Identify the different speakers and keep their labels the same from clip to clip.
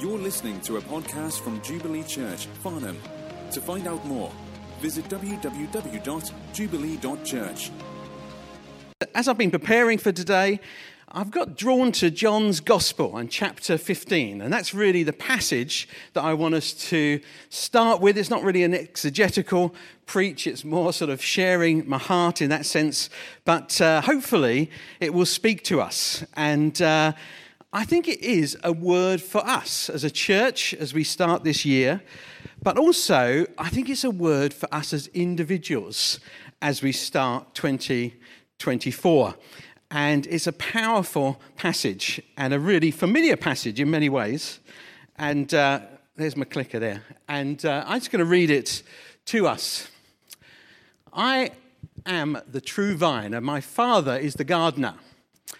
Speaker 1: You're listening to a podcast from Jubilee Church, Farnham. To find out more, visit www.jubilee.church.
Speaker 2: As I've been preparing for today, I've got drawn to John's Gospel and chapter 15, and that's really the passage that I want us to start with. It's not really an exegetical preach, it's more sort of sharing my heart in that sense, but uh, hopefully it will speak to us. And uh, I think it is a word for us as a church as we start this year, but also I think it's a word for us as individuals as we start 2024. And it's a powerful passage and a really familiar passage in many ways. And uh, there's my clicker there. And uh, I'm just going to read it to us. I am the true vine, and my Father is the gardener.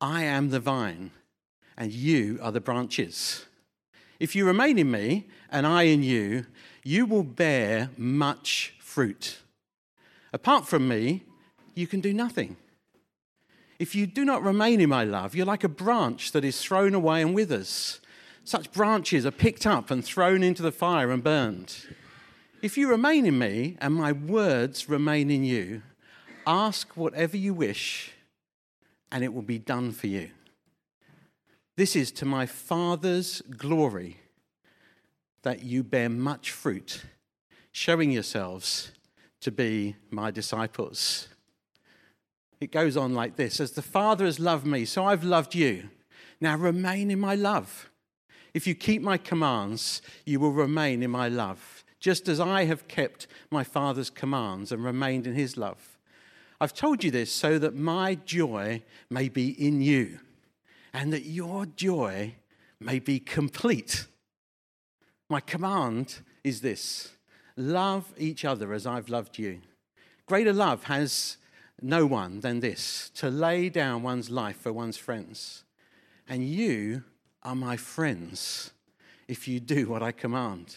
Speaker 2: I am the vine, and you are the branches. If you remain in me, and I in you, you will bear much fruit. Apart from me, you can do nothing. If you do not remain in my love, you're like a branch that is thrown away and withers. Such branches are picked up and thrown into the fire and burned. If you remain in me and my words remain in you, ask whatever you wish and it will be done for you. This is to my Father's glory that you bear much fruit, showing yourselves to be my disciples. It goes on like this As the Father has loved me, so I've loved you. Now remain in my love. If you keep my commands, you will remain in my love, just as I have kept my Father's commands and remained in his love. I've told you this so that my joy may be in you and that your joy may be complete. My command is this love each other as I've loved you. Greater love has no one than this to lay down one's life for one's friends. And you are my friends if you do what I command.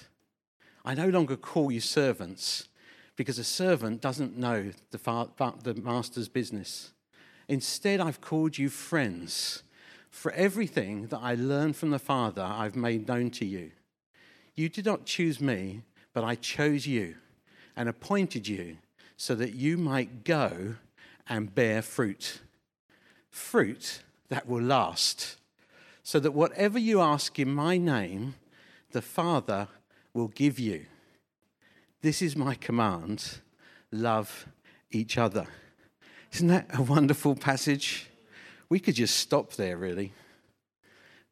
Speaker 2: I no longer call you servants because a servant doesn't know the, fa- the master's business. Instead, I've called you friends. For everything that I learned from the Father, I've made known to you. You did not choose me, but I chose you and appointed you so that you might go and bear fruit. Fruit that will last, so that whatever you ask in my name, the Father will give you. This is my command love each other. Isn't that a wonderful passage? We could just stop there, really.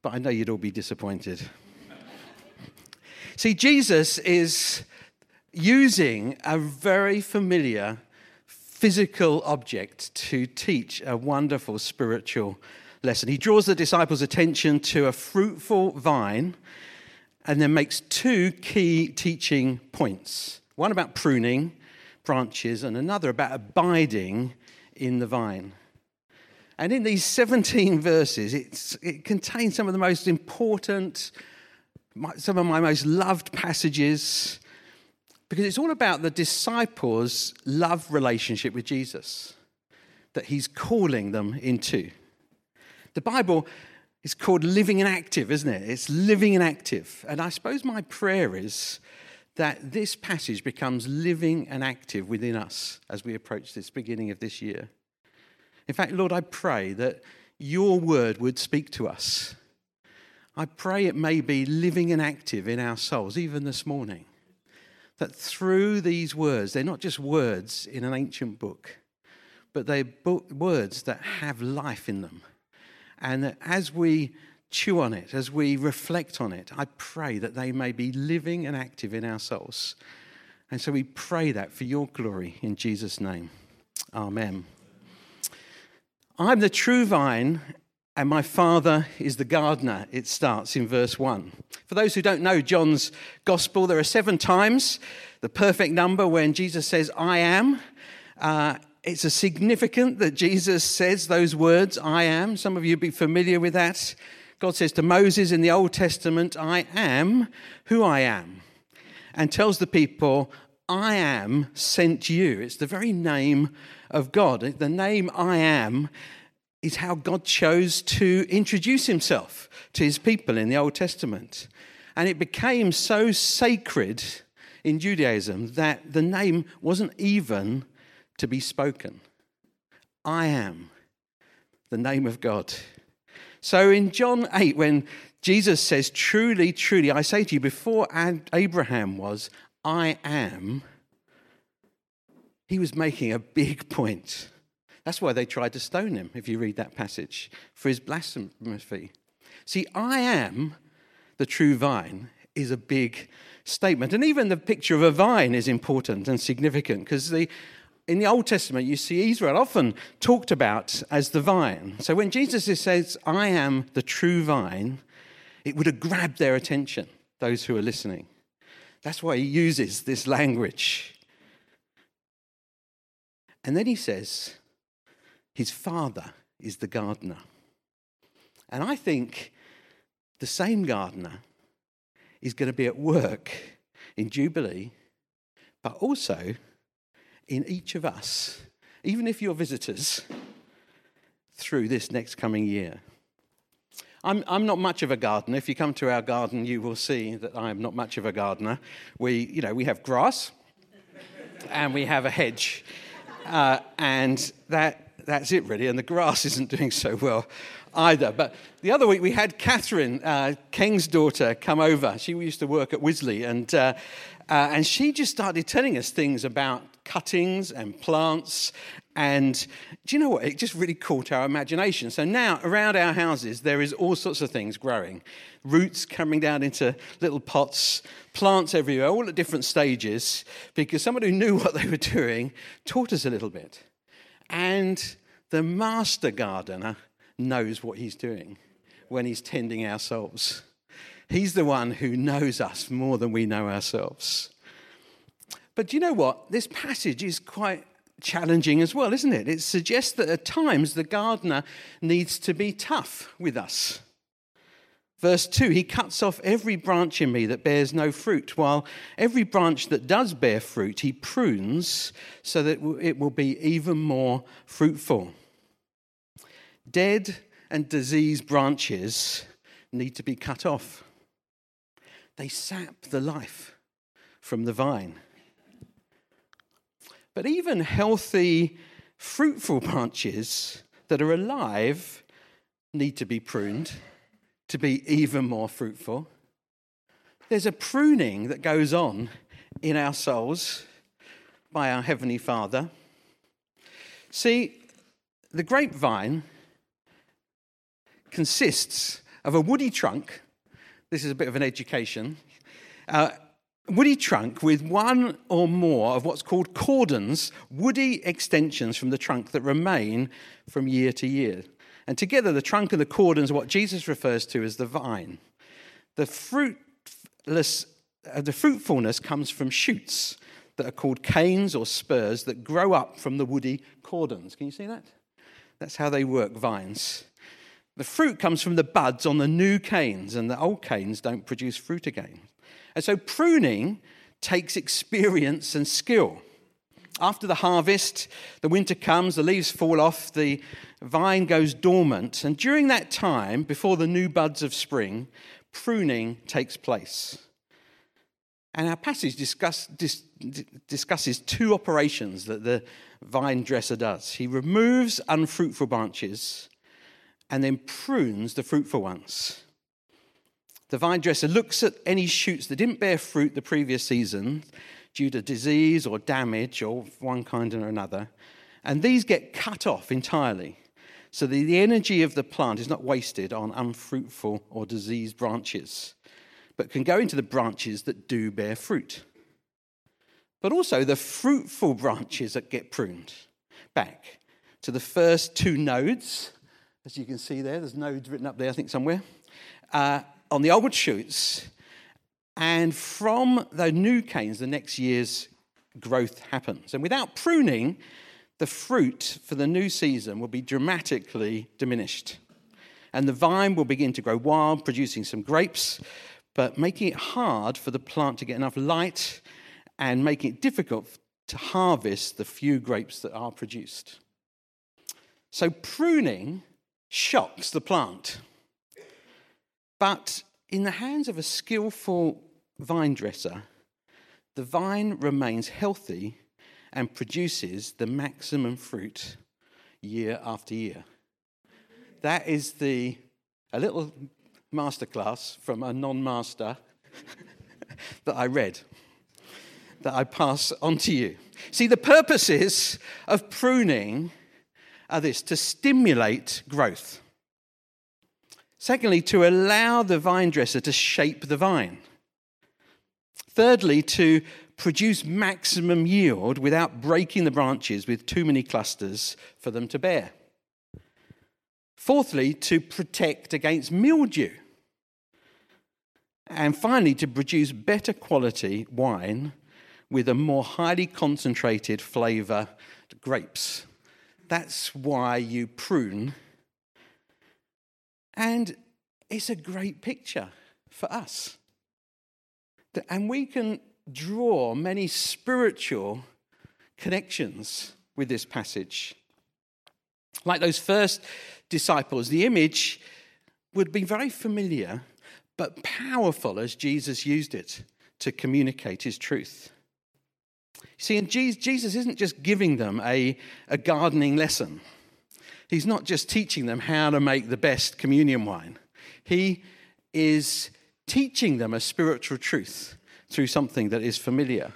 Speaker 2: But I know you'd all be disappointed. See, Jesus is using a very familiar physical object to teach a wonderful spiritual lesson. He draws the disciples' attention to a fruitful vine and then makes two key teaching points one about pruning branches, and another about abiding in the vine. And in these 17 verses, it contains some of the most important, some of my most loved passages, because it's all about the disciples' love relationship with Jesus that he's calling them into. The Bible is called living and active, isn't it? It's living and active. And I suppose my prayer is that this passage becomes living and active within us as we approach this beginning of this year. In fact, Lord, I pray that your word would speak to us. I pray it may be living and active in our souls, even this morning. That through these words, they're not just words in an ancient book, but they're words that have life in them. And as we chew on it, as we reflect on it, I pray that they may be living and active in our souls. And so we pray that for your glory in Jesus' name. Amen. I'm the true vine, and my Father is the gardener, it starts in verse 1. For those who don't know John's gospel, there are seven times the perfect number when Jesus says, I am. Uh, it's a significant that Jesus says those words, I am. Some of you be familiar with that. God says to Moses in the Old Testament, I am who I am, and tells the people, I am sent you. It's the very name of God. The name I am is how God chose to introduce himself to his people in the Old Testament. And it became so sacred in Judaism that the name wasn't even to be spoken. I am the name of God. So in John 8, when Jesus says, Truly, truly, I say to you, before Abraham was, I am, he was making a big point. That's why they tried to stone him, if you read that passage, for his blasphemy. See, I am the true vine is a big statement. And even the picture of a vine is important and significant because the in the Old Testament, you see Israel often talked about as the vine. So when Jesus says, I am the true vine, it would have grabbed their attention, those who are listening. That's why he uses this language. And then he says, his father is the gardener. And I think the same gardener is going to be at work in Jubilee, but also in each of us, even if you're visitors, through this next coming year. I'm, I'm not much of a gardener. If you come to our garden, you will see that I am not much of a gardener. We, you know, we have grass and we have a hedge. Uh, and that that's it really. And the grass isn't doing so well either. But the other week we had Catherine, uh, King's daughter, come over. She used to work at Wisley, and uh, uh, and she just started telling us things about cuttings and plants. And do you know what? It just really caught our imagination. So now around our houses, there is all sorts of things growing roots coming down into little pots, plants everywhere, all at different stages, because someone who knew what they were doing taught us a little bit. And the master gardener knows what he's doing when he's tending our souls. He's the one who knows us more than we know ourselves. But do you know what? This passage is quite challenging as well, isn't it? It suggests that at times the gardener needs to be tough with us. Verse 2 He cuts off every branch in me that bears no fruit, while every branch that does bear fruit, he prunes so that it will be even more fruitful. Dead and diseased branches need to be cut off, they sap the life from the vine. But even healthy, fruitful branches that are alive need to be pruned to be even more fruitful. There's a pruning that goes on in our souls by our Heavenly Father. See, the grapevine consists of a woody trunk. This is a bit of an education. Uh, woody trunk with one or more of what's called cordons, woody extensions from the trunk that remain from year to year. And together, the trunk and the cordons are what Jesus refers to as the vine. The, fruitless, uh, the fruitfulness comes from shoots that are called canes or spurs that grow up from the woody cordons. Can you see that? That's how they work, vines. The fruit comes from the buds on the new canes, and the old canes don't produce fruit again. And so pruning takes experience and skill. After the harvest, the winter comes, the leaves fall off, the vine goes dormant, and during that time, before the new buds of spring, pruning takes place. And our passage discuss, dis, discusses two operations that the vine dresser does. He removes unfruitful branches and then prunes the fruitful ones. The vine dresser looks at any shoots that didn't bear fruit the previous season due to disease or damage or one kind or another, and these get cut off entirely. So the, the energy of the plant is not wasted on unfruitful or diseased branches, but can go into the branches that do bear fruit. But also the fruitful branches that get pruned back to the first two nodes as you can see there. There's nodes written up there, I think, somewhere. Uh, on the old shoots. And from the new canes, the next year's growth happens. And without pruning, the fruit for the new season will be dramatically diminished. And the vine will begin to grow wild, producing some grapes, but making it hard for the plant to get enough light and making it difficult to harvest the few grapes that are produced. So, pruning shocks the plant. But in the hands of a skillful vine dresser, the vine remains healthy and produces the maximum fruit year after year. That is the a little masterclass from a non-master that I read that I pass on to you. See, the purposes of pruning are this to stimulate growth. Secondly, to allow the vine dresser to shape the vine. Thirdly, to produce maximum yield without breaking the branches with too many clusters for them to bear. Fourthly, to protect against mildew. And finally, to produce better quality wine with a more highly concentrated flavour grapes. That's why you prune. And it's a great picture for us. And we can draw many spiritual connections with this passage. Like those first disciples, the image would be very familiar but powerful as Jesus used it to communicate his truth. See, and Jesus isn't just giving them a, a gardening lesson. He's not just teaching them how to make the best communion wine. He is teaching them a spiritual truth through something that is familiar.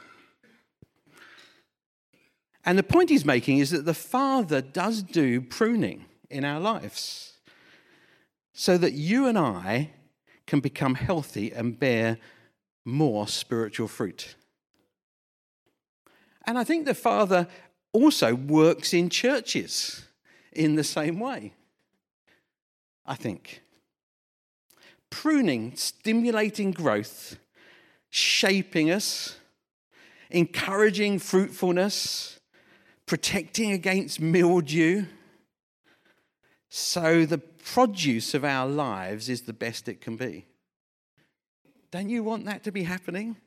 Speaker 2: And the point he's making is that the Father does do pruning in our lives so that you and I can become healthy and bear more spiritual fruit. And I think the Father also works in churches in the same way. I think. Pruning, stimulating growth, shaping us, encouraging fruitfulness, protecting against mildew. So the produce of our lives is the best it can be. Don't you want that to be happening?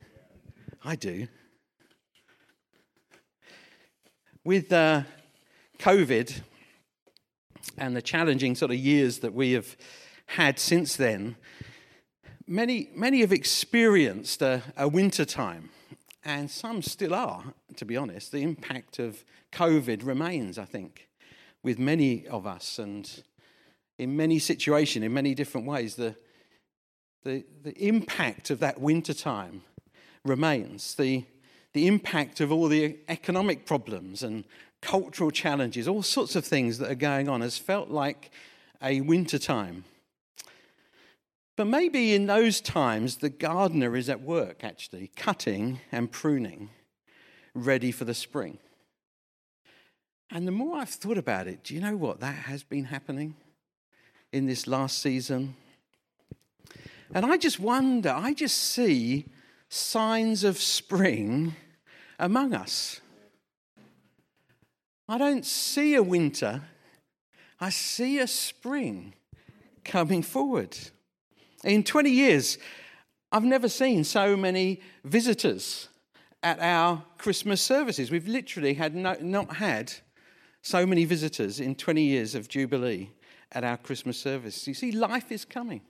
Speaker 2: I do. With uh, COVID and the challenging sort of years that we have had since then, many, many have experienced a, a winter time, and some still are, to be honest. The impact of COVID remains, I think, with many of us, and in many situations, in many different ways, the, the, the impact of that winter time remains. The, the impact of all the economic problems and cultural challenges, all sorts of things that are going on, has felt like a winter time. But maybe in those times, the gardener is at work, actually, cutting and pruning, ready for the spring. And the more I've thought about it, do you know what? That has been happening in this last season. And I just wonder, I just see signs of spring among us. I don't see a winter, I see a spring coming forward. In 20 years, I've never seen so many visitors at our Christmas services. We've literally had no, not had so many visitors in 20 years of Jubilee at our Christmas service. You see, life is coming.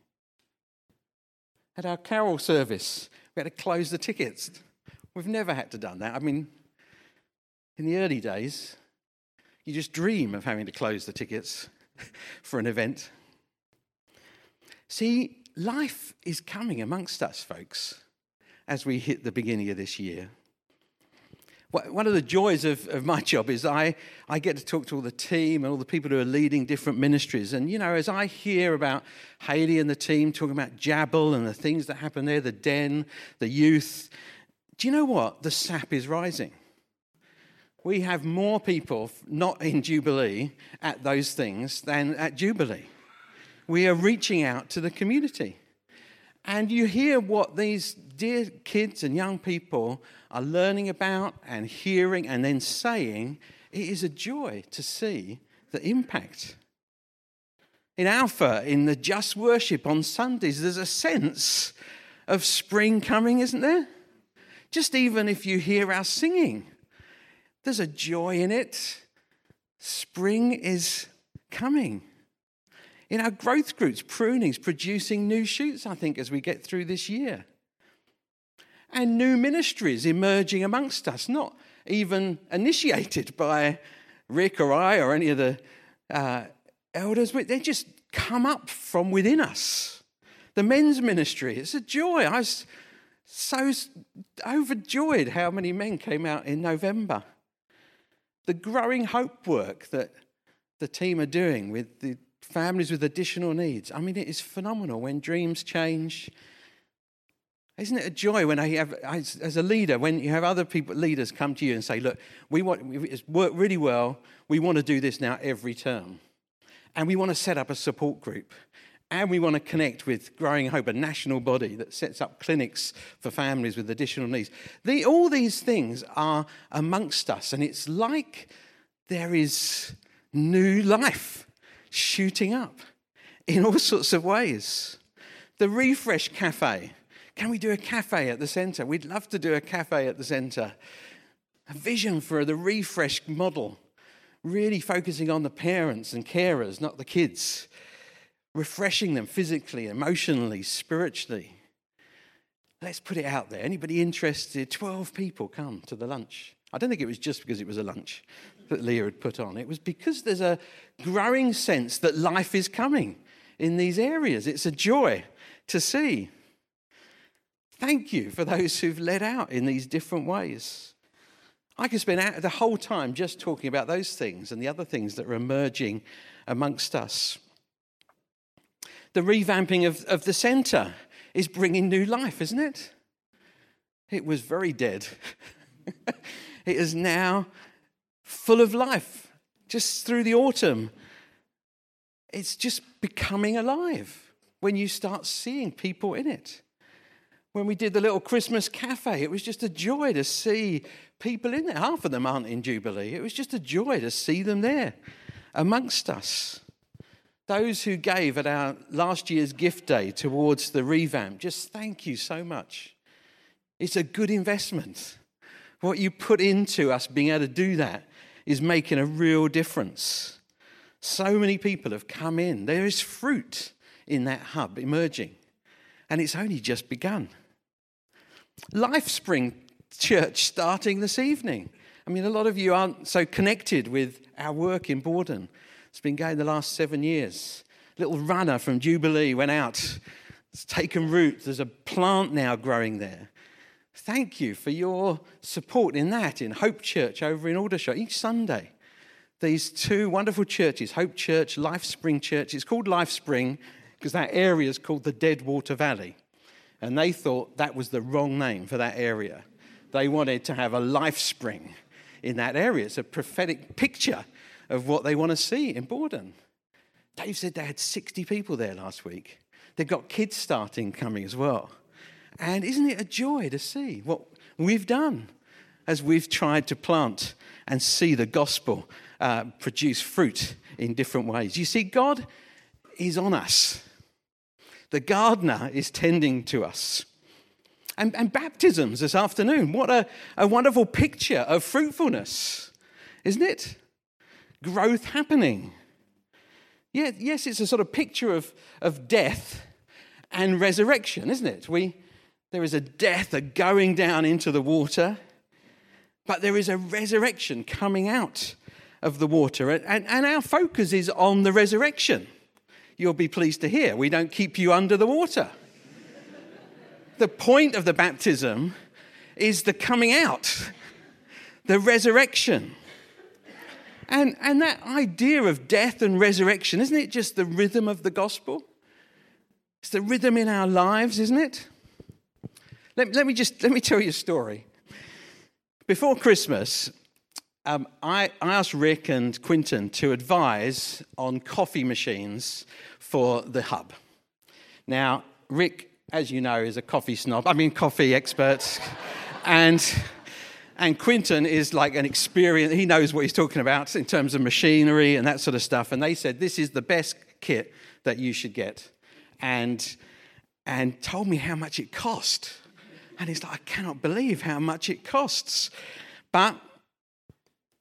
Speaker 2: At our carol service, we had to close the tickets. We've never had to done that. I mean, in the early days, you just dream of having to close the tickets for an event. See, life is coming amongst us, folks, as we hit the beginning of this year. One of the joys of, of my job is I, I get to talk to all the team and all the people who are leading different ministries. And, you know, as I hear about Haley and the team talking about Jabal and the things that happen there, the den, the youth, do you know what? The sap is rising. We have more people not in Jubilee at those things than at Jubilee. We are reaching out to the community. And you hear what these dear kids and young people are learning about and hearing and then saying. It is a joy to see the impact. In Alpha, in the just worship on Sundays, there's a sense of spring coming, isn't there? Just even if you hear our singing, there's a joy in it. Spring is coming. In our growth groups, prunings, producing new shoots, I think, as we get through this year. And new ministries emerging amongst us, not even initiated by Rick or I or any of the uh, elders. They just come up from within us. The men's ministry, it's a joy. I was so overjoyed how many men came out in November. The growing hope work that the team are doing with the families with additional needs. I mean, it is phenomenal when dreams change. Isn't it a joy when I have, as a leader, when you have other people, leaders come to you and say, look, we want, it's worked really well. We want to do this now every term. And we want to set up a support group. And we want to connect with Growing Hope, a national body that sets up clinics for families with additional needs. The, all these things are amongst us, and it's like there is new life shooting up in all sorts of ways. The Refresh Cafe. Can we do a cafe at the centre? We'd love to do a cafe at the centre. A vision for the Refresh model, really focusing on the parents and carers, not the kids refreshing them physically, emotionally, spiritually. Let's put it out there. Anybody interested? 12 people come to the lunch. I don't think it was just because it was a lunch that Leah had put on. It was because there's a growing sense that life is coming in these areas. It's a joy to see. Thank you for those who've led out in these different ways. I could spend the whole time just talking about those things and the other things that are emerging amongst us the revamping of, of the centre is bringing new life, isn't it? It was very dead. it is now full of life just through the autumn. It's just becoming alive when you start seeing people in it. When we did the little Christmas cafe, it was just a joy to see people in there. Half of them aren't in Jubilee. It was just a joy to see them there amongst us. Those who gave at our last year's gift day towards the revamp, just thank you so much. It's a good investment. What you put into us being able to do that is making a real difference. So many people have come in. There is fruit in that hub emerging, and it's only just begun. LifeSpring Church starting this evening. I mean, a lot of you aren't so connected with our work in Bordon. It's been going the last seven years. Little runner from Jubilee went out. It's taken root. There's a plant now growing there. Thank you for your support in that, in Hope Church over in Aldershot, each Sunday. These two wonderful churches, Hope Church, Life Spring Church. It's called Life Spring because that area is called the Deadwater Valley. And they thought that was the wrong name for that area. They wanted to have a life spring in that area. It's a prophetic picture of what they want to see in Bordon. Dave said they had 60 people there last week. They've got kids starting coming as well. And isn't it a joy to see what we've done as we've tried to plant and see the gospel uh, produce fruit in different ways? You see, God is on us, the gardener is tending to us. And, and baptisms this afternoon, what a, a wonderful picture of fruitfulness, isn't it? Growth happening. Yeah, yes, it's a sort of picture of, of death and resurrection, isn't it? We, there is a death, a going down into the water, but there is a resurrection coming out of the water. And, and our focus is on the resurrection. You'll be pleased to hear we don't keep you under the water. the point of the baptism is the coming out, the resurrection. And, and that idea of death and resurrection, isn't it just the rhythm of the gospel? It's the rhythm in our lives, isn't it? Let, let me just let me tell you a story. Before Christmas, um, I, I asked Rick and Quinton to advise on coffee machines for the hub. Now, Rick, as you know, is a coffee snob, I mean, coffee expert. and, and Quinton is like an experience, he knows what he's talking about in terms of machinery and that sort of stuff. And they said, This is the best kit that you should get. And, and told me how much it cost. And he's like, I cannot believe how much it costs. But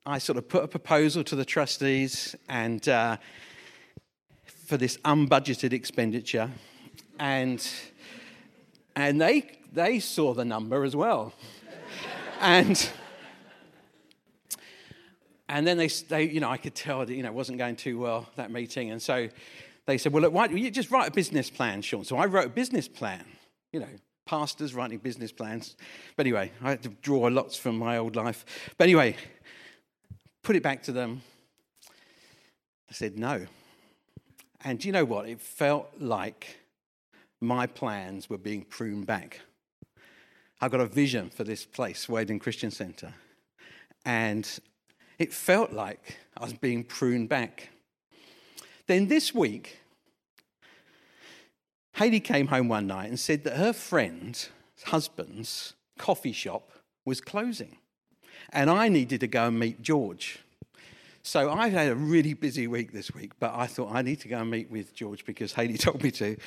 Speaker 2: I sort of put a proposal to the trustees and uh, for this unbudgeted expenditure, and and they they saw the number as well, and and then they, they you know I could tell that you know it wasn't going too well that meeting, and so they said, well, look, why don't you just write a business plan, Sean? So I wrote a business plan, you know, pastors writing business plans. But anyway, I had to draw lots from my old life. But anyway, put it back to them. I said no. And you know what? It felt like my plans were being pruned back. I got a vision for this place, Weydon Christian Centre. And it felt like I was being pruned back. Then this week, Hayley came home one night and said that her friend's husband's coffee shop was closing and I needed to go and meet George. So I've had a really busy week this week, but I thought I need to go and meet with George because Hayley told me to.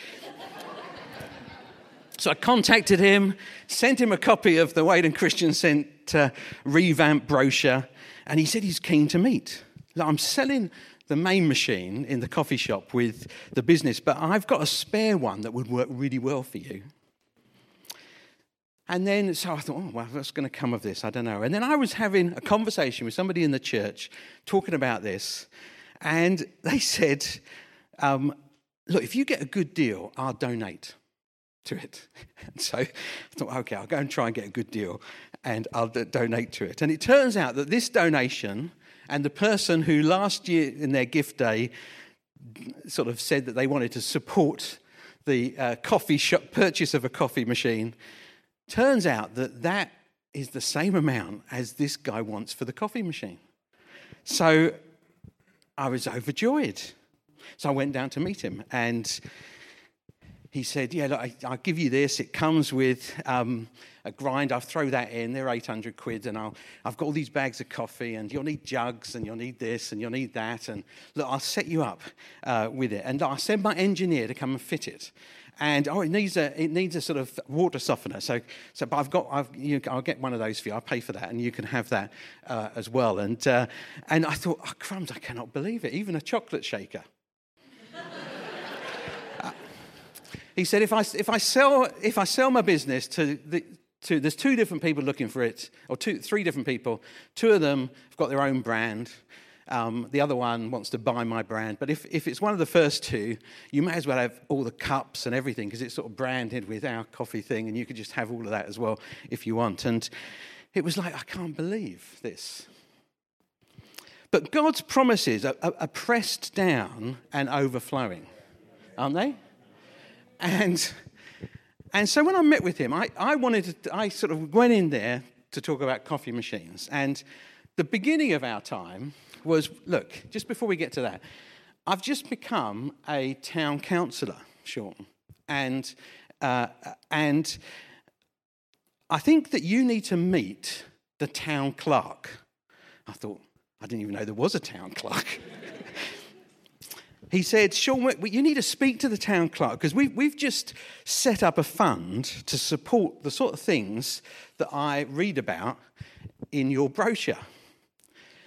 Speaker 2: So I contacted him, sent him a copy of the Weydon Christian Centre revamp brochure, and he said he's keen to meet. I'm selling the main machine in the coffee shop with the business, but I've got a spare one that would work really well for you. And then, so I thought, oh, well, what's going to come of this? I don't know. And then I was having a conversation with somebody in the church talking about this, and they said, um, look, if you get a good deal, I'll donate to it. And so I thought, okay, I'll go and try and get a good deal, and I'll d- donate to it. And it turns out that this donation and the person who last year in their gift day sort of said that they wanted to support the uh, coffee shop purchase of a coffee machine Turns out that that is the same amount as this guy wants for the coffee machine. So I was overjoyed. So I went down to meet him and he said, Yeah, look, I, will give you this. It comes with um, a grind. I'll throw that in. They're 800 quid. And I'll, I've got all these bags of coffee, and you'll need jugs, and you'll need this, and you'll need that. And look, I'll set you up uh, with it. And I'll send my engineer to come and fit it and oh, it needs a it needs a sort of water softener. So, so but I've got I've, you, I'll get one of those for you. I'll pay for that, and you can have that uh, as well. And uh, and I thought, oh, crumbs! I cannot believe it. Even a chocolate shaker. He said, if I if I sell if I sell my business to the to, there's two different people looking for it, or two, three different people. Two of them have got their own brand. Um, the other one wants to buy my brand. But if, if it's one of the first two, you may as well have all the cups and everything because it's sort of branded with our coffee thing, and you could just have all of that as well if you want. And it was like, I can't believe this. But God's promises are, are, are pressed down and overflowing, aren't they? And, and so when I met with him, I, I wanted to, I sort of went in there to talk about coffee machines. And the beginning of our time was look, just before we get to that, I've just become a town councillor, Sean. And, uh, and I think that you need to meet the town clerk. I thought, I didn't even know there was a town clerk. he said, Sean, you need to speak to the town clerk because we've, we've just set up a fund to support the sort of things that I read about in your brochure.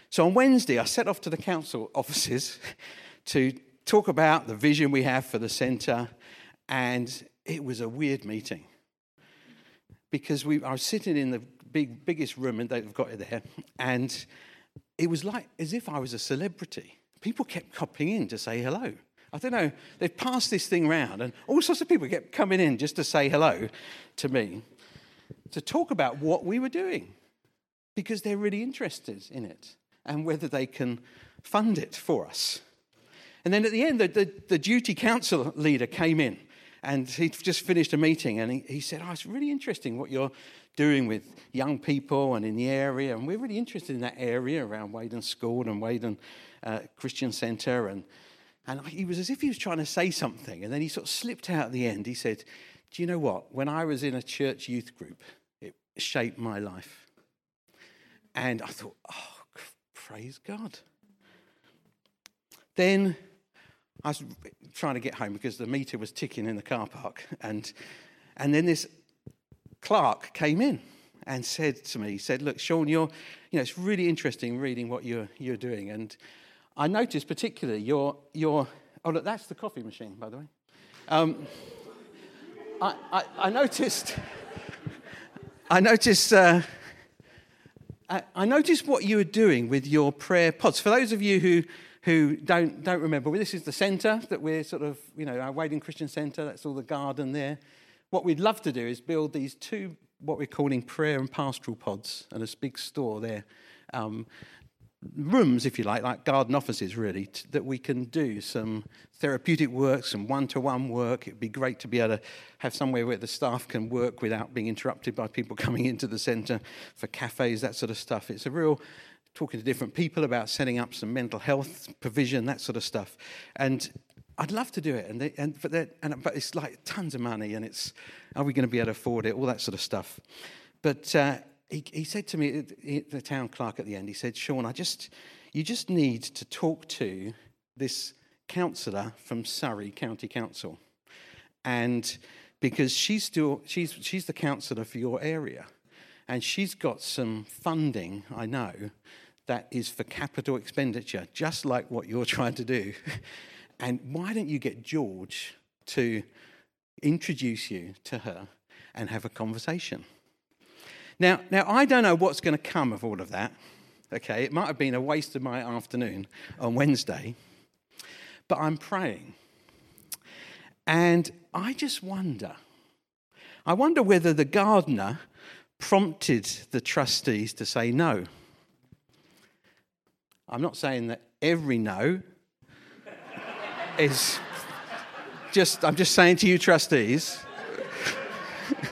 Speaker 2: So on Wednesday, I set off to the council offices to talk about the vision we have for the centre, and it was a weird meeting because we, I was sitting in the big, biggest room, and they've got it there, and it was like as if I was a celebrity. People kept popping in to say hello. I don't know, they've passed this thing round, and all sorts of people kept coming in just to say hello to me, to talk about what we were doing, because they're really interested in it and whether they can fund it for us. And then at the end, the, the, the duty council leader came in and he'd just finished a meeting, and he, he said, "Oh, it's really interesting what you're doing with young people and in the area, and we're really interested in that area around Weydon School and Weydon uh, Christian Centre." And and he was as if he was trying to say something, and then he sort of slipped out at the end. He said, "Do you know what? When I was in a church youth group, it shaped my life." And I thought, "Oh, praise God." Then I was trying to get home because the meter was ticking in the car park. And, and then this clerk came in and said to me, he said, Look, Sean, you're, you know, it's really interesting reading what you're, you're doing. And I noticed particularly your, your, oh, look, that's the coffee machine, by the way. Um, I, I, I, noticed, I noticed, uh, I, I noticed what you were doing with your prayer pods. For those of you who who don't, don't remember, well, this is the centre that we're sort of, you know, our Weydon Christian Centre, that's all the garden there. What we'd love to do is build these two, what we're calling prayer and pastoral pods, and a big store there. Um, rooms, if you like, like garden offices, really, t- that we can do some therapeutic work, some one to one work. It'd be great to be able to have somewhere where the staff can work without being interrupted by people coming into the centre for cafes, that sort of stuff. It's a real talking to different people about setting up some mental health provision, that sort of stuff. And I'd love to do it, and, they, and, but, and but it's like tons of money, and it's are we going to be able to afford it? All that sort of stuff. But uh, he, he said to me, the town clerk at the end, he said, "Sean, I just you just need to talk to this councillor from Surrey County Council, and because she's still she's she's the councillor for your area." and she's got some funding, I know, that is for capital expenditure, just like what you're trying to do. and why don't you get George to introduce you to her and have a conversation? Now, now I don't know what's going to come of all of that. Okay, it might have been a waste of my afternoon on Wednesday, but I'm praying. And I just wonder, I wonder whether the gardener prompted the trustees to say no. I'm not saying that every no is just, I'm just saying to you, trustees.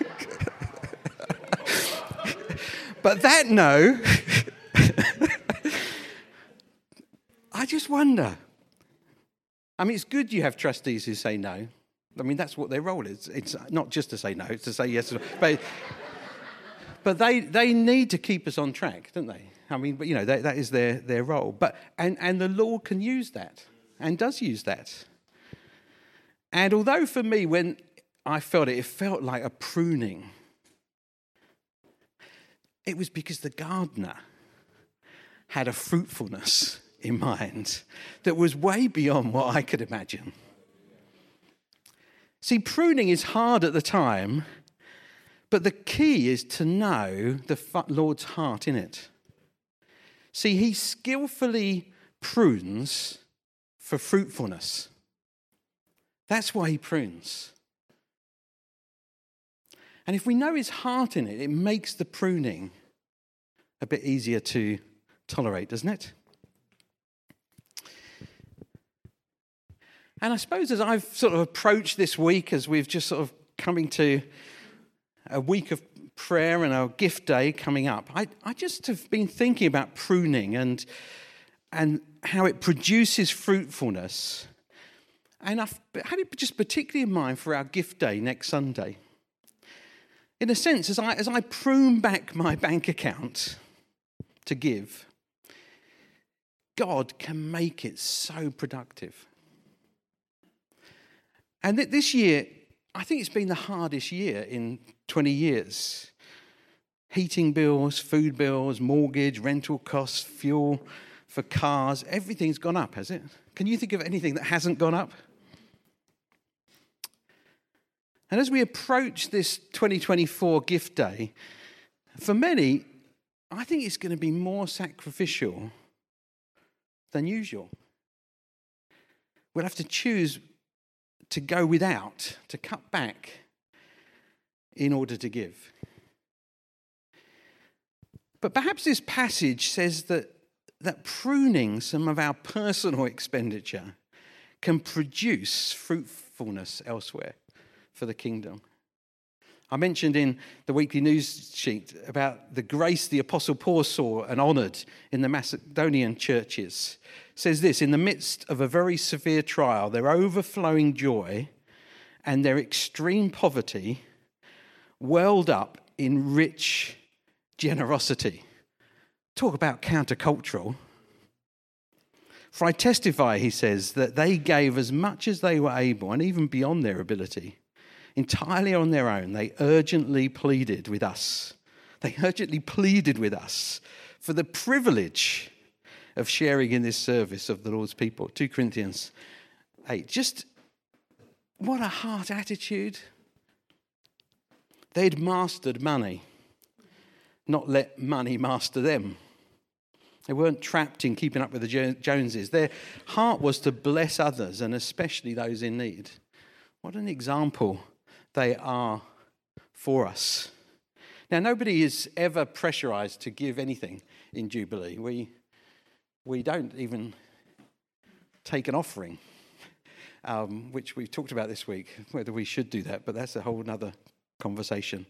Speaker 2: but that no, I just wonder. I mean, it's good you have trustees who say no. I mean, that's what their role is. It's not just to say no, it's to say yes. But, but they, they need to keep us on track, don't they? I mean, but you know, that, that is their, their role. But, and, and the Lord can use that and does use that. And although for me, when I felt it, it felt like a pruning, it was because the gardener had a fruitfulness in mind that was way beyond what I could imagine. See, pruning is hard at the time, but the key is to know the Lord's heart in it. See, he skillfully prunes for fruitfulness. That's why he prunes. And if we know his heart in it, it makes the pruning a bit easier to tolerate, doesn't it? And I suppose as I've sort of approached this week, as we've just sort of coming to a week of prayer and our gift day coming up, I, I just have been thinking about pruning and, and how it produces fruitfulness. And I've had it just particularly in mind for our gift day next Sunday. In a sense, as I, as I prune back my bank account to give, God can make it so productive. And this year, I think it's been the hardest year in 20 years heating bills, food bills, mortgage, rental costs, fuel for cars, everything's gone up, has it? Can you think of anything that hasn't gone up? And as we approach this 2024 gift day, for many, I think it's going to be more sacrificial than usual. We'll have to choose to go without, to cut back in order to give. But perhaps this passage says that, that pruning some of our personal expenditure can produce fruitfulness elsewhere. for the kingdom. I mentioned in the weekly news sheet about the grace the Apostle Paul saw and honoured in the Macedonian churches. It says this In the midst of a very severe trial, their overflowing joy and their extreme poverty welled up in rich generosity. Talk about countercultural. For I testify, he says, that they gave as much as they were able and even beyond their ability entirely on their own, they urgently pleaded with us. They urgently pleaded with us for the privilege of sharing in this service of the Lord's people. 2 Corinthians 8. Just what a heart attitude. They'd mastered money, not let money master them. They weren't trapped in keeping up with the Joneses. Their heart was to bless others and especially those in need. What an example they are for us. Now, nobody is ever pressurized to give anything in Jubilee. We, we don't even take an offering, um, which we've talked about this week, whether we should do that, but that's a whole other conversation.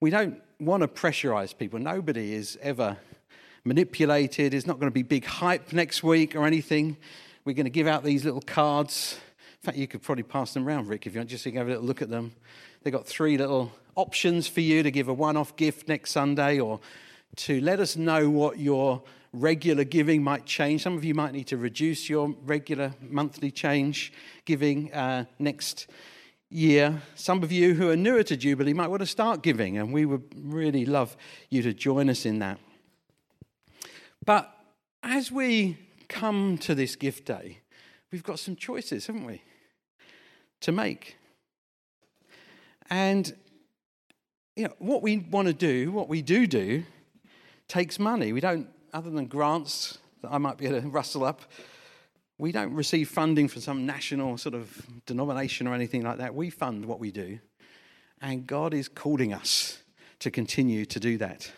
Speaker 2: We don't want to pressurize people. Nobody is ever manipulated. It's not going to be big hype next week or anything. We're going to give out these little cards in fact, you could probably pass them around, Rick, if you want just to have a little look at them. They've got three little options for you to give a one off gift next Sunday or to let us know what your regular giving might change. Some of you might need to reduce your regular monthly change giving uh, next year. Some of you who are newer to Jubilee might want to start giving, and we would really love you to join us in that. But as we come to this gift day, we've got some choices, haven't we? To make. And you know, what we want to do, what we do do, takes money. We don't, other than grants that I might be able to rustle up, we don't receive funding from some national sort of denomination or anything like that. We fund what we do. And God is calling us to continue to do that.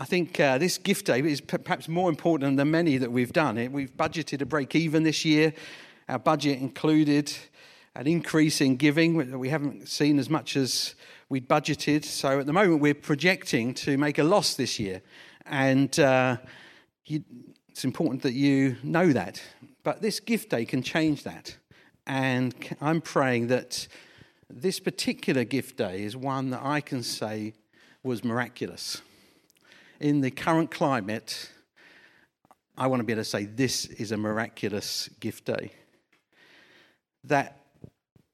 Speaker 2: I think uh, this gift day is perhaps more important than many that we've done. We've budgeted a break even this year. Our budget included an increase in giving that we haven't seen as much as we'd budgeted. So at the moment, we're projecting to make a loss this year. And uh, you, it's important that you know that. But this gift day can change that. And I'm praying that this particular gift day is one that I can say was miraculous in the current climate, I want to be able to say this is a miraculous gift day. That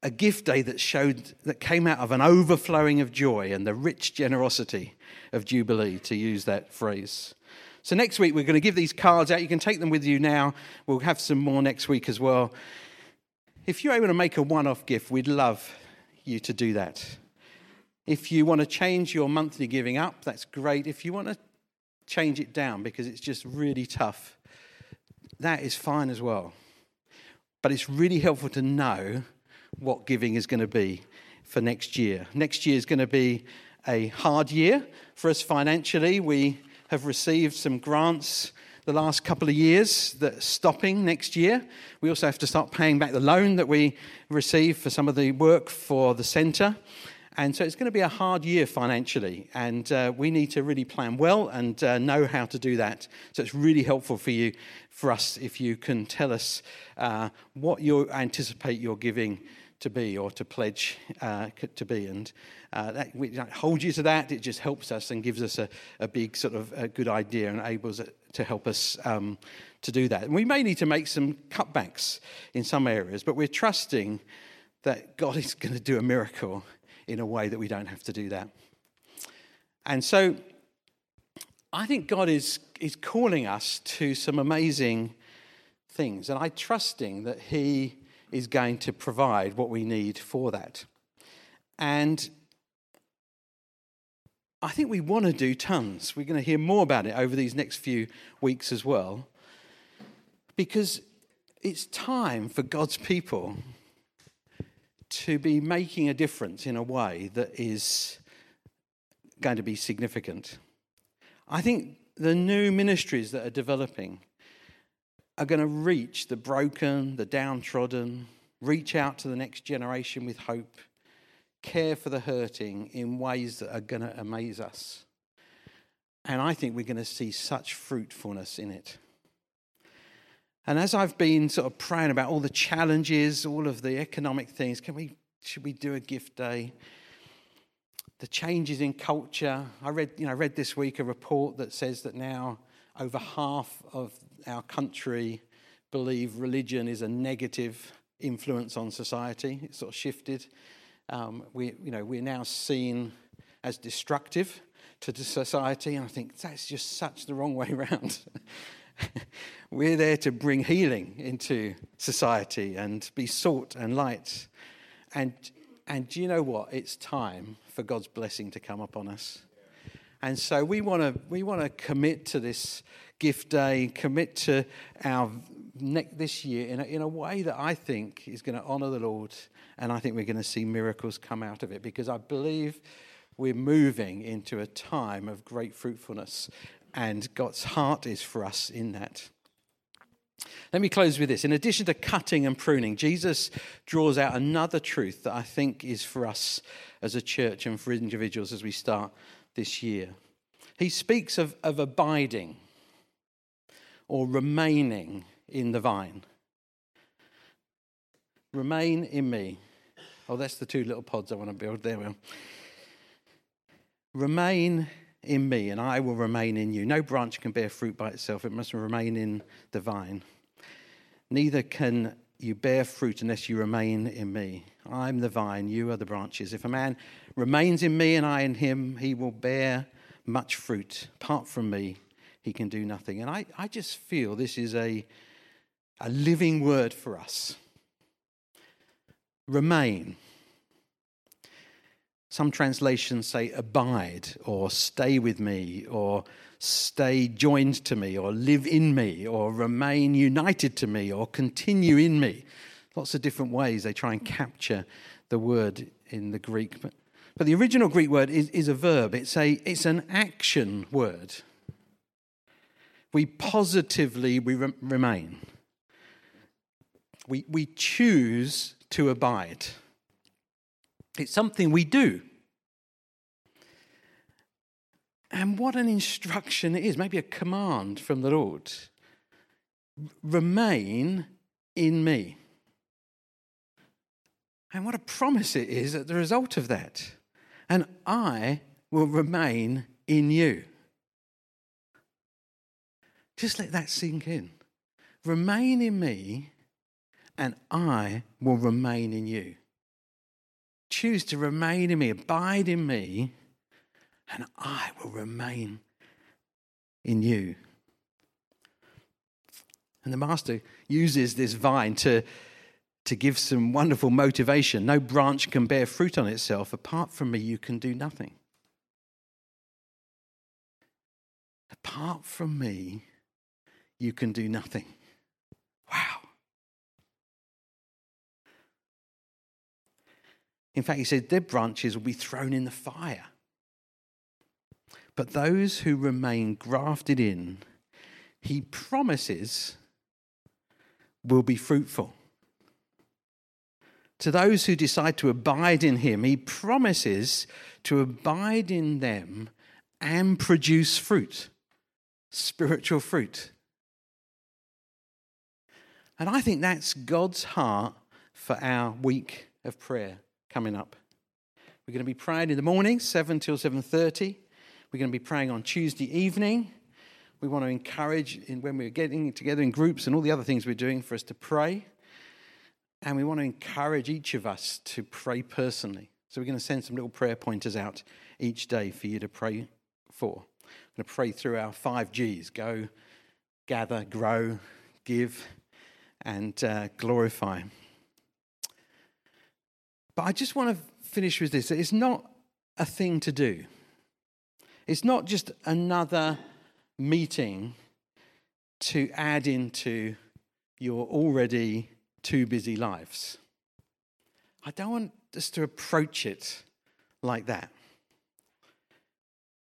Speaker 2: a gift day that showed that came out of an overflowing of joy and the rich generosity of Jubilee, to use that phrase. So next week we're going to give these cards out. You can take them with you now. We'll have some more next week as well. If you're able to make a one-off gift, we'd love you to do that. If you want to change your monthly giving up, that's great. If you want to change it down because it's just really tough, that is fine as well. But it's really helpful to know what giving is going to be for next year. Next year is going to be a hard year for us financially. We have received some grants the last couple of years that are stopping next year. We also have to start paying back the loan that we received for some of the work for the centre. And so it's going to be a hard year financially, and uh, we need to really plan well and uh, know how to do that. So it's really helpful for you, for us, if you can tell us uh, what you anticipate your giving to be or to pledge uh, to be. And uh, that, we hold you to that, it just helps us and gives us a, a big sort of a good idea and enables it to help us um, to do that. And we may need to make some cutbacks in some areas, but we're trusting that God is going to do a miracle in a way that we don't have to do that. And so I think God is, is calling us to some amazing things, and I'm trusting that He is going to provide what we need for that. And I think we want to do tons. We're going to hear more about it over these next few weeks as well, because it's time for God's people to be making a difference in a way that is going to be significant. I think the new ministries that are developing are going to reach the broken, the downtrodden, reach out to the next generation with hope, care for the hurting in ways that are going to amaze us. And I think we're going to see such fruitfulness in it. And as I've been sort of praying about all the challenges, all of the economic things, can we should we do a gift day? The changes in culture. I read, you know, I read this week a report that says that now over half of our country believe religion is a negative influence on society. It's sort of shifted. Um, we, you know, we're now seen as destructive to society, and I think that's just such the wrong way around. we're there to bring healing into society and be salt and light. And, and do you know what? It's time for God's blessing to come upon us. And so we want to we want to commit to this gift day, commit to our next this year in a, in a way that I think is going to honour the Lord, and I think we're going to see miracles come out of it because I believe we're moving into a time of great fruitfulness, and God's heart is for us in that. Let me close with this. In addition to cutting and pruning, Jesus draws out another truth that I think is for us as a church and for individuals as we start this year. He speaks of, of abiding or remaining in the vine. Remain in me. Oh, that's the two little pods I want to build. There we are. Remain in me, and I will remain in you. No branch can bear fruit by itself, it must remain in the vine. Neither can you bear fruit unless you remain in me. I'm the vine, you are the branches. If a man remains in me and I in him, he will bear much fruit. Apart from me, he can do nothing. And I, I just feel this is a, a living word for us. Remain. Some translations say abide or stay with me or stay joined to me or live in me or remain united to me or continue in me. Lots of different ways they try and capture the word in the Greek. But, but the original Greek word is, is a verb, it's, a, it's an action word. We positively we re- remain. We, we choose to abide. It's something we do. And what an instruction it is, maybe a command from the Lord. Remain in me. And what a promise it is at the result of that. And I will remain in you. Just let that sink in. Remain in me, and I will remain in you. Choose to remain in me, abide in me, and I will remain in you. And the master uses this vine to, to give some wonderful motivation. No branch can bear fruit on itself. Apart from me, you can do nothing. Apart from me, you can do nothing. Wow. In fact, he said, Their branches will be thrown in the fire. But those who remain grafted in, he promises, will be fruitful. To those who decide to abide in him, he promises to abide in them and produce fruit, spiritual fruit. And I think that's God's heart for our week of prayer coming up. We're going to be praying in the morning, 7 till 7:30. We're going to be praying on Tuesday evening. We want to encourage in, when we're getting together in groups and all the other things we're doing for us to pray. And we want to encourage each of us to pray personally. So we're going to send some little prayer pointers out each day for you to pray for. I'm going to pray through our five G's go, gather, grow, give, and uh, glorify. But I just want to finish with this. It's not a thing to do. It's not just another meeting to add into your already too busy lives. I don't want us to approach it like that.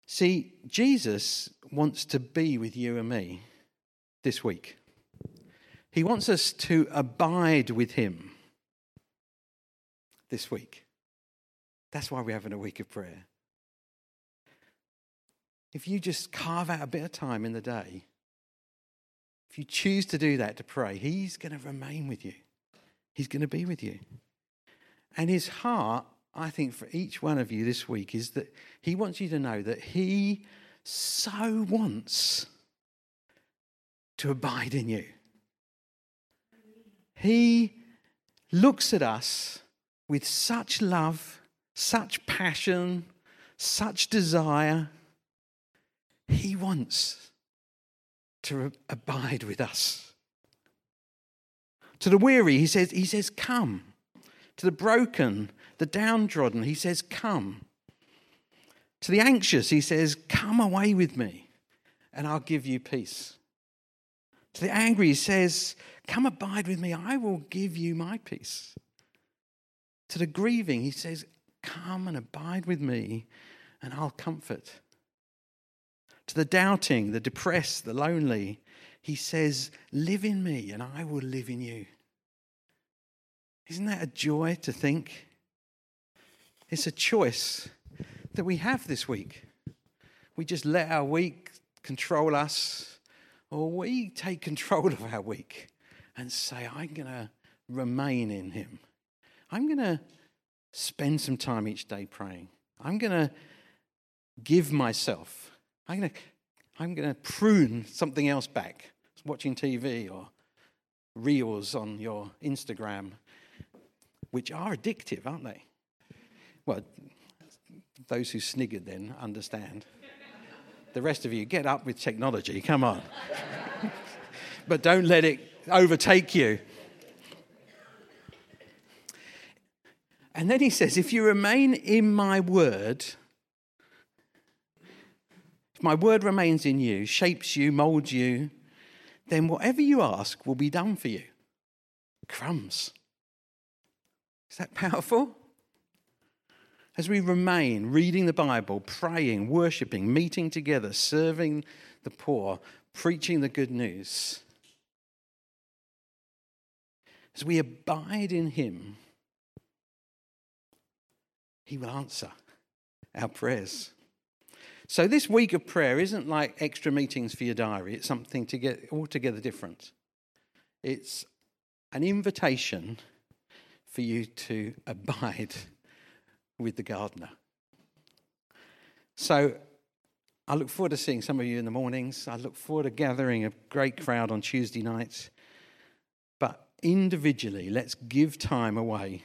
Speaker 2: See, Jesus wants to be with you and me this week. He wants us to abide with him. This week. That's why we're having a week of prayer. If you just carve out a bit of time in the day, if you choose to do that to pray, He's going to remain with you. He's going to be with you. And His heart, I think, for each one of you this week is that He wants you to know that He so wants to abide in you. He looks at us with such love, such passion, such desire. He wants to abide with us. To the weary, he says, he says, Come. To the broken, the downtrodden, he says, Come. To the anxious, he says, Come away with me, and I'll give you peace. To the angry, he says, Come abide with me, I will give you my peace. To the grieving, he says, Come and abide with me, and I'll comfort. To the doubting, the depressed, the lonely, he says, Live in me, and I will live in you. Isn't that a joy to think? It's a choice that we have this week. We just let our week control us, or we take control of our week and say, I'm going to remain in Him. I'm going to spend some time each day praying. I'm going to give myself. I'm going to, I'm going to prune something else back, watching TV or reels on your Instagram, which are addictive, aren't they? Well, those who sniggered then understand. The rest of you, get up with technology, come on. but don't let it overtake you. And then he says, If you remain in my word, if my word remains in you, shapes you, molds you, then whatever you ask will be done for you. Crumbs. Is that powerful? As we remain reading the Bible, praying, worshipping, meeting together, serving the poor, preaching the good news, as we abide in Him, He will answer our prayers. So, this week of prayer isn't like extra meetings for your diary, it's something to get altogether different. It's an invitation for you to abide with the gardener. So, I look forward to seeing some of you in the mornings. I look forward to gathering a great crowd on Tuesday nights But individually, let's give time away.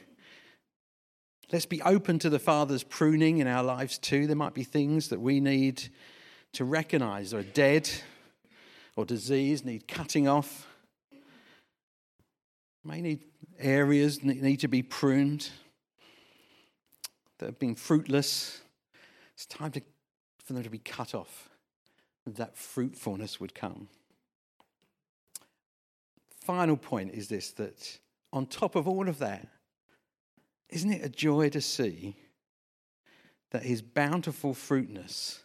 Speaker 2: Let's be open to the Father's pruning in our lives too. There might be things that we need to recognize are dead or disease, need cutting off. May need areas that need to be pruned that have been fruitless. It's time to, for them to be cut off, that fruitfulness would come final point is this that on top of all of that, isn't it a joy to see that his bountiful fruitness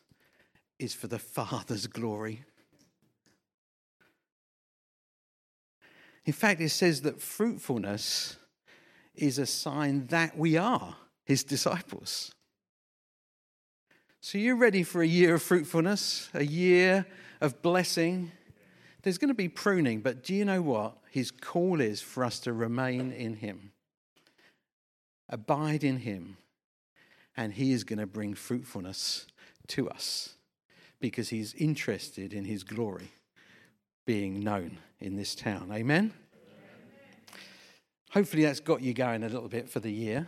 Speaker 2: is for the Father's glory? In fact, it says that fruitfulness is a sign that we are his disciples. So, you're ready for a year of fruitfulness, a year of blessing, there's going to be pruning, but do you know what? His call is for us to remain in Him, abide in Him, and He is going to bring fruitfulness to us because He's interested in His glory being known in this town. Amen? Amen. Hopefully, that's got you going a little bit for the year.